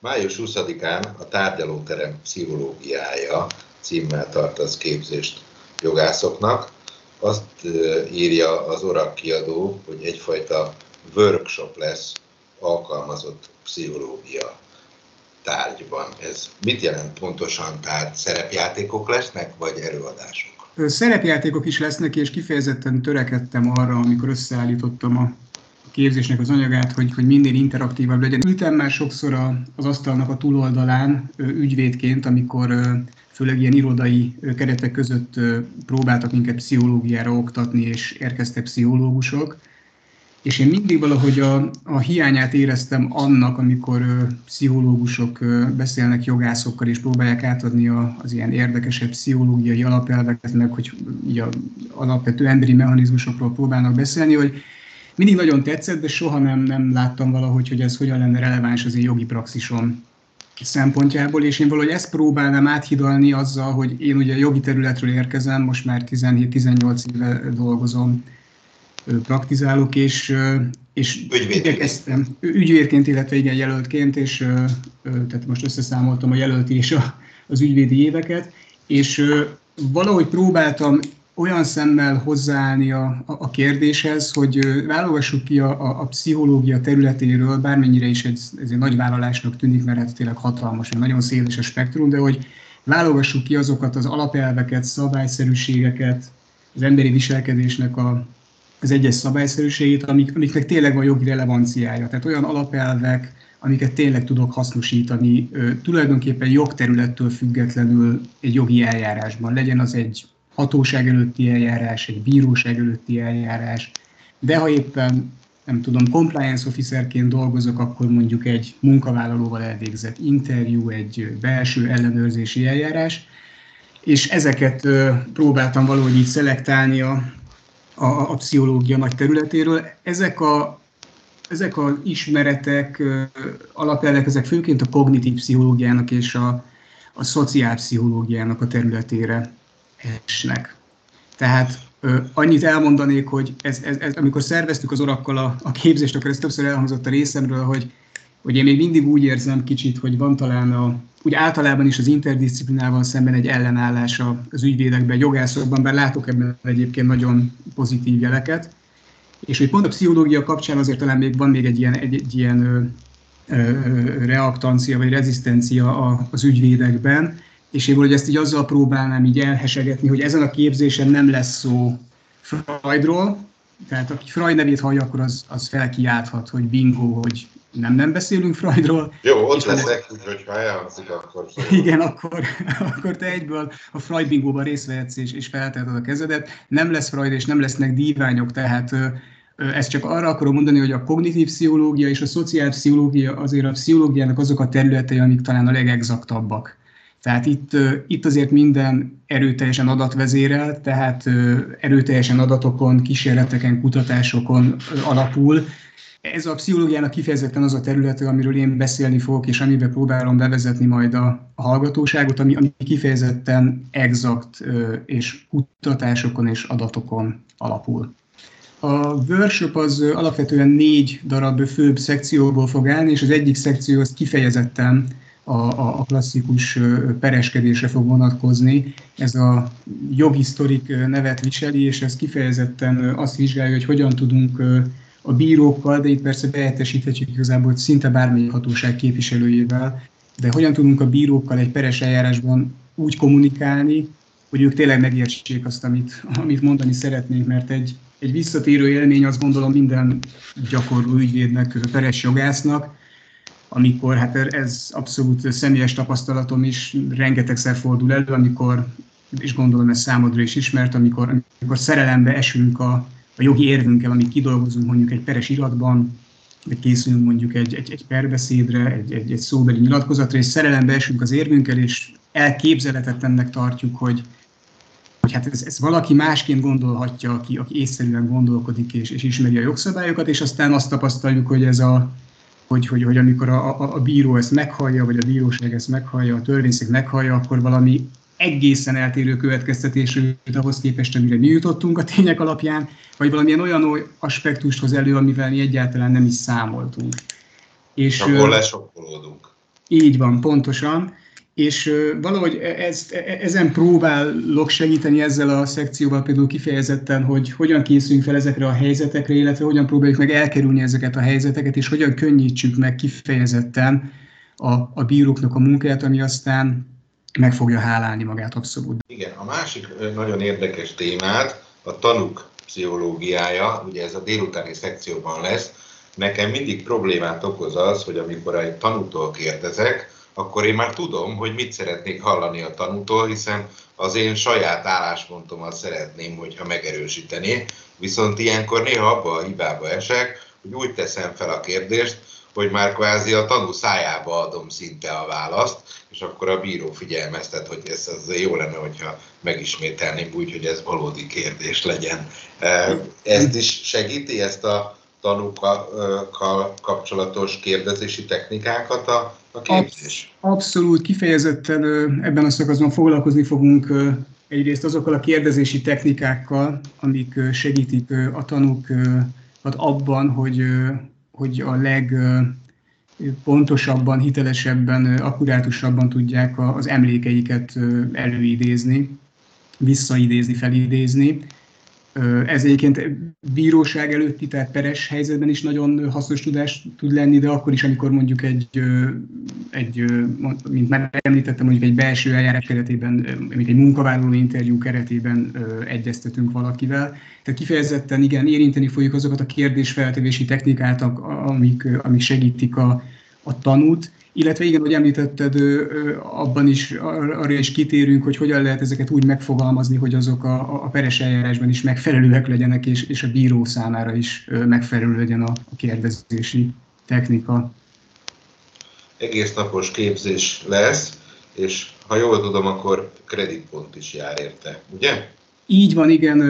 Május 20-án a tárgyalóterem pszichológiája címmel tartasz képzést jogászoknak. Azt írja az Orak kiadó, hogy egyfajta workshop lesz alkalmazott pszichológia tárgyban. Ez mit jelent pontosan? Tehát szerepjátékok lesznek, vagy előadások? Szerepjátékok is lesznek, és kifejezetten törekedtem arra, amikor összeállítottam a képzésnek az anyagát, hogy, hogy minél interaktívabb legyen. Ültem már sokszor az asztalnak a túloldalán ügyvédként, amikor főleg ilyen irodai keretek között próbáltak minket pszichológiára oktatni, és érkeztek pszichológusok. És én mindig valahogy a, a hiányát éreztem annak, amikor ö, pszichológusok ö, beszélnek jogászokkal, és próbálják átadni a, az ilyen érdekesebb pszichológiai alapelveket, meg hogy így a alapvető emberi mechanizmusokról próbálnak beszélni, hogy mindig nagyon tetszett, de soha nem, nem láttam valahogy, hogy ez hogyan lenne releváns az én jogi praxisom szempontjából, és én valahogy ezt próbálnám áthidalni azzal, hogy én ugye jogi területről érkezem, most már 17-18 éve dolgozom praktizálok, és, és igyekeztem. Ügyvédként, illetve igen, jelöltként, és tehát most összeszámoltam a jelölti és a, az ügyvédi éveket, és valahogy próbáltam olyan szemmel hozzáállni a, a kérdéshez, hogy válogassuk ki a, a, a pszichológia területéről, bármennyire is egy, ez egy nagy vállalásnak tűnik, mert hát tényleg hatalmas, nagyon széles a spektrum, de hogy válogassuk ki azokat az alapelveket, szabályszerűségeket, az emberi viselkedésnek a, az egyes szabályszerűségét, amik, amiknek tényleg van jogi relevanciája. Tehát olyan alapelvek, amiket tényleg tudok hasznosítani, tulajdonképpen jogterülettől függetlenül egy jogi eljárásban. Legyen az egy hatóság előtti eljárás, egy bíróság előtti eljárás, de ha éppen nem tudom, compliance officerként dolgozok, akkor mondjuk egy munkavállalóval elvégzett interjú, egy belső ellenőrzési eljárás, és ezeket próbáltam valahogy így szelektálni a, a, a pszichológia nagy területéről. Ezek a ezek az ismeretek, alapelvek, ezek főként a kognitív pszichológiának és a, a szociálpszichológiának a területére esnek. Tehát annyit elmondanék, hogy ez, ez, ez, amikor szerveztük az orakkal a, a képzést, akkor ez többször elhangzott a részemről, hogy, hogy én még mindig úgy érzem kicsit, hogy van talán a, úgy általában is az interdisciplinával szemben egy ellenállás az ügyvédekben, jogászokban, bár látok ebben egyébként nagyon pozitív jeleket. És hogy pont a pszichológia kapcsán azért talán még van még egy ilyen, egy, egy ilyen ö, ö, reaktancia vagy rezisztencia az ügyvédekben, és én valahogy ezt így azzal próbálnám így elhesegetni, hogy ezen a képzésen nem lesz szó Freudról, tehát aki Freud nevét hallja, akkor az, az felkiálthat, hogy bingo, hogy nem, nem beszélünk Freudról. Jó, ott leszek, úgyhogy ha elhangzik, akkor szóval. Igen, akkor, akkor te egyből a Freud bingóban részt vehetsz és, és felteheted a kezedet. Nem lesz Freud és nem lesznek díványok, tehát ezt csak arra akarom mondani, hogy a kognitív pszichológia és a szociálpszichológia azért a pszichológiának azok a területei, amik talán a legexaktabbak. Tehát itt, itt azért minden erőteljesen adatvezérel, tehát erőteljesen adatokon, kísérleteken, kutatásokon alapul, ez a pszichológiának kifejezetten az a területe, amiről én beszélni fogok, és amiben próbálom bevezetni majd a, a hallgatóságot, ami, ami kifejezetten exakt és kutatásokon és adatokon alapul. A workshop az alapvetően négy darab főbb szekcióból fog állni, és az egyik szekció az kifejezetten a, a, klasszikus pereskedésre fog vonatkozni. Ez a joghisztorik nevet viseli, és ez kifejezetten azt vizsgálja, hogy hogyan tudunk a bírókkal, de itt persze behetesíthetjük igazából szinte bármelyik hatóság képviselőjével, de hogyan tudunk a bírókkal egy peres eljárásban úgy kommunikálni, hogy ők tényleg megértsék azt, amit, amit mondani szeretnénk, mert egy, egy visszatérő élmény azt gondolom minden gyakorló ügyvédnek, peres jogásznak, amikor, hát ez abszolút személyes tapasztalatom is, rengetegszer fordul elő, amikor, és gondolom ez számodra is ismert, amikor, amikor szerelembe esünk a, a jogi érvünkkel, amit kidolgozunk mondjuk egy peres iratban, vagy készülünk mondjuk egy, egy, egy perbeszédre, egy, egy, egy szóbeli nyilatkozatra, és szerelembe esünk az érvünkkel, és elképzelhetetlennek tartjuk, hogy, hogy hát ez, ez valaki másként gondolhatja, aki, aki észszerűen gondolkodik és, és ismeri a jogszabályokat, és aztán azt tapasztaljuk, hogy ez a, hogy, hogy, hogy amikor a, a, a bíró ezt meghallja, vagy a bíróság ezt meghallja, a törvényszék meghallja, akkor valami egészen eltérő következtetésről ahhoz képest, amire mi jutottunk a tények alapján, vagy valamilyen olyan aspektust hoz elő, amivel mi egyáltalán nem is számoltunk. És akkor lesokkolódunk. Így van, pontosan. És valahogy e, ez, e, ezen próbálok segíteni ezzel a szekcióval például kifejezetten, hogy hogyan készüljünk fel ezekre a helyzetekre, illetve hogyan próbáljuk meg elkerülni ezeket a helyzeteket, és hogyan könnyítsük meg kifejezetten a, a bíróknak a munkáját, ami aztán meg fogja hálálni magát abszolút. Igen, a másik nagyon érdekes témát a tanúk pszichológiája, ugye ez a délutáni szekcióban lesz, nekem mindig problémát okoz az, hogy amikor egy tanútól kérdezek, akkor én már tudom, hogy mit szeretnék hallani a tanútól, hiszen az én saját álláspontomat szeretném, hogyha megerősíteni. Viszont ilyenkor néha abba a hibába esek, hogy úgy teszem fel a kérdést, hogy már kvázi a tanú szájába adom szinte a választ, és akkor a bíró figyelmeztet, hogy ez az jó lenne, hogyha megismételnénk úgy, hogy ez valódi kérdés legyen. Ezt is segíti, ezt a tanúkkal kapcsolatos kérdezési technikákat a, a képzés? Abszolút, kifejezetten ebben a szakaszban foglalkozni fogunk egyrészt azokkal a kérdezési technikákkal, amik segítik a tanúkat abban, hogy, hogy a legpontosabban, hitelesebben, akkurátusabban tudják az emlékeiket előidézni, visszaidézni, felidézni ez egyébként bíróság előtti, tehát peres helyzetben is nagyon hasznos tudás tud lenni, de akkor is, amikor mondjuk egy, egy mint már említettem, mondjuk egy belső eljárás keretében, mondjuk egy munkavállaló interjú keretében egyeztetünk valakivel. Tehát kifejezetten igen, érinteni fogjuk azokat a kérdésfeltevési technikát, amik, amik segítik a, a tanút, illetve igen, hogy említetted, abban is arra is kitérünk, hogy hogyan lehet ezeket úgy megfogalmazni, hogy azok a, a peres eljárásban is megfelelőek legyenek, és, és a bíró számára is megfelelő legyen a, kérdezési technika. Egész napos képzés lesz, és ha jól tudom, akkor kreditpont is jár érte, ugye? Így van, igen,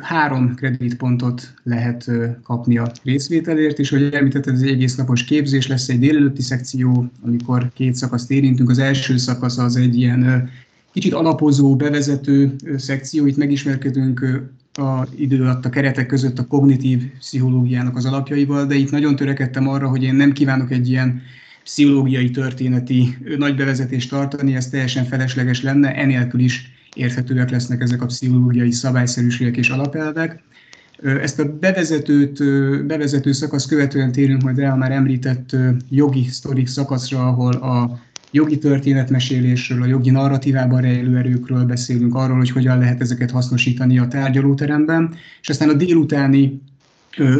három kreditpontot lehet kapni a részvételért, és hogy említetted, ez egy egész napos képzés, lesz egy délelőtti szekció, amikor két szakaszt érintünk. Az első szakasz az egy ilyen kicsit alapozó, bevezető szekció, itt megismerkedünk a idő alatt a keretek között a kognitív pszichológiának az alapjaival, de itt nagyon törekedtem arra, hogy én nem kívánok egy ilyen pszichológiai történeti nagy bevezetést tartani, ez teljesen felesleges lenne, enélkül is érthetőek lesznek ezek a pszichológiai szabályszerűségek és alapelvek. Ezt a bevezetőt, bevezető szakasz követően térünk majd rá a már említett jogi sztorik szakaszra, ahol a jogi történetmesélésről, a jogi narratívában rejlő erőkről beszélünk, arról, hogy hogyan lehet ezeket hasznosítani a tárgyalóteremben, és aztán a délutáni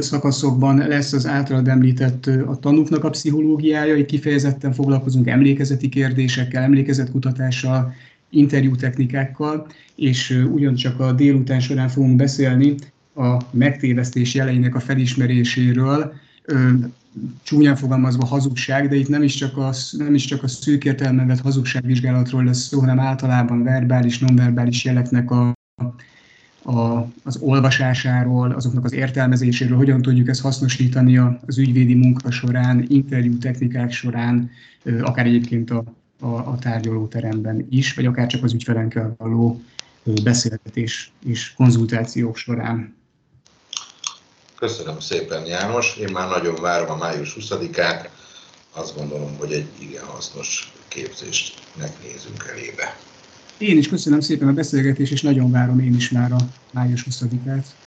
szakaszokban lesz az általad említett a tanúknak a pszichológiája, itt kifejezetten foglalkozunk emlékezeti kérdésekkel, emlékezetkutatással, interjútechnikákkal, és ugyancsak a délután során fogunk beszélni a megtévesztés jeleinek a felismeréséről, csúnyán fogalmazva hazugság, de itt nem is csak a, nem is csak a szűk értelmevet hazugságvizsgálatról lesz szó, hanem általában verbális, nonverbális jeleknek a, a, az olvasásáról, azoknak az értelmezéséről, hogyan tudjuk ezt hasznosítani az ügyvédi munka során, interjú technikák során, akár egyébként a a, a tárgyalóteremben is, vagy akár csak az ügyfelenkkel való beszélgetés és konzultációk során. Köszönöm szépen János, én már nagyon várom a május 20-át, azt gondolom, hogy egy igen hasznos képzésnek nézünk elébe. Én is köszönöm szépen a beszélgetést, és nagyon várom én is már a május 20-át.